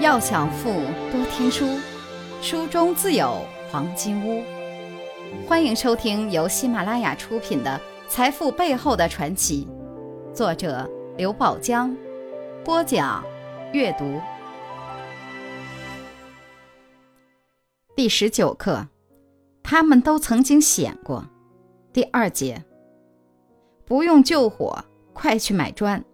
要想富，多听书，书中自有黄金屋。欢迎收听由喜马拉雅出品的《财富背后的传奇》，作者刘宝江，播讲阅读。第十九课，他们都曾经显过。第二节，不用救火，快去买砖。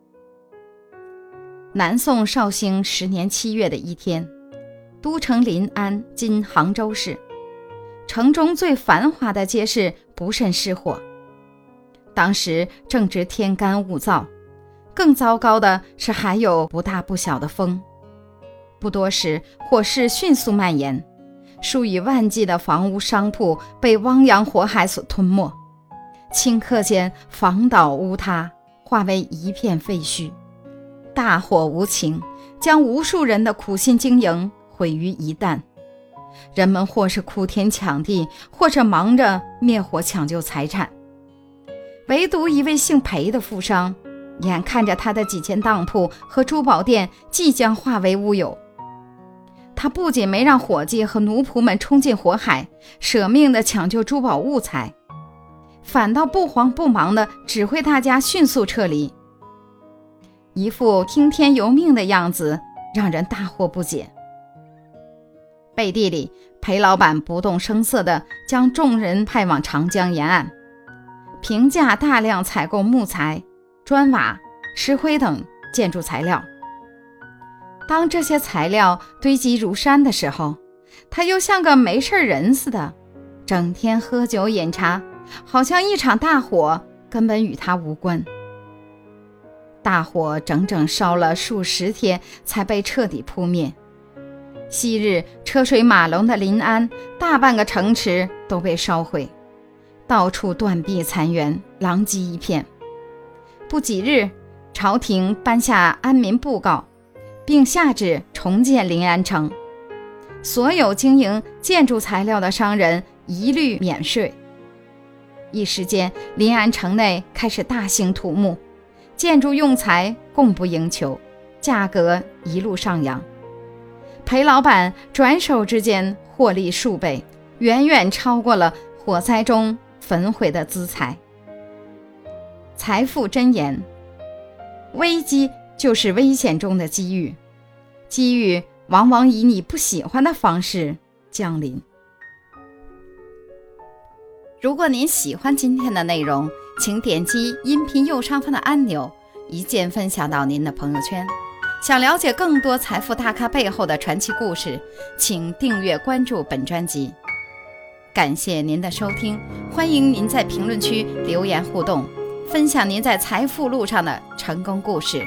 南宋绍兴十年七月的一天，都城临安（今杭州市），城中最繁华的街市不慎失火。当时正值天干物燥，更糟糕的是还有不大不小的风。不多时，火势迅速蔓延，数以万计的房屋商铺被汪洋火海所吞没，顷刻间房倒屋塌，化为一片废墟。大火无情，将无数人的苦心经营毁于一旦。人们或是哭天抢地，或是忙着灭火抢救财产。唯独一位姓裴的富商，眼看着他的几间当铺和珠宝店即将化为乌有，他不仅没让伙计和奴仆们冲进火海，舍命的抢救珠宝物财，反倒不慌不忙的指挥大家迅速撤离。一副听天由命的样子，让人大惑不解。背地里，裴老板不动声色地将众人派往长江沿岸，平价大量采购木材、砖瓦、石灰等建筑材料。当这些材料堆积如山的时候，他又像个没事人似的，整天喝酒饮茶，好像一场大火根本与他无关。大火整整烧了数十天，才被彻底扑灭。昔日车水马龙的临安，大半个城池都被烧毁，到处断壁残垣，狼藉一片。不几日，朝廷颁下安民布告，并下旨重建临安城，所有经营建筑材料的商人一律免税。一时间，临安城内开始大兴土木。建筑用材供不应求，价格一路上扬。裴老板转手之间获利数倍，远远超过了火灾中焚毁的资财。财富箴言：危机就是危险中的机遇，机遇往往以你不喜欢的方式降临。如果您喜欢今天的内容，请点击音频右上方的按钮，一键分享到您的朋友圈。想了解更多财富大咖背后的传奇故事，请订阅关注本专辑。感谢您的收听，欢迎您在评论区留言互动，分享您在财富路上的成功故事。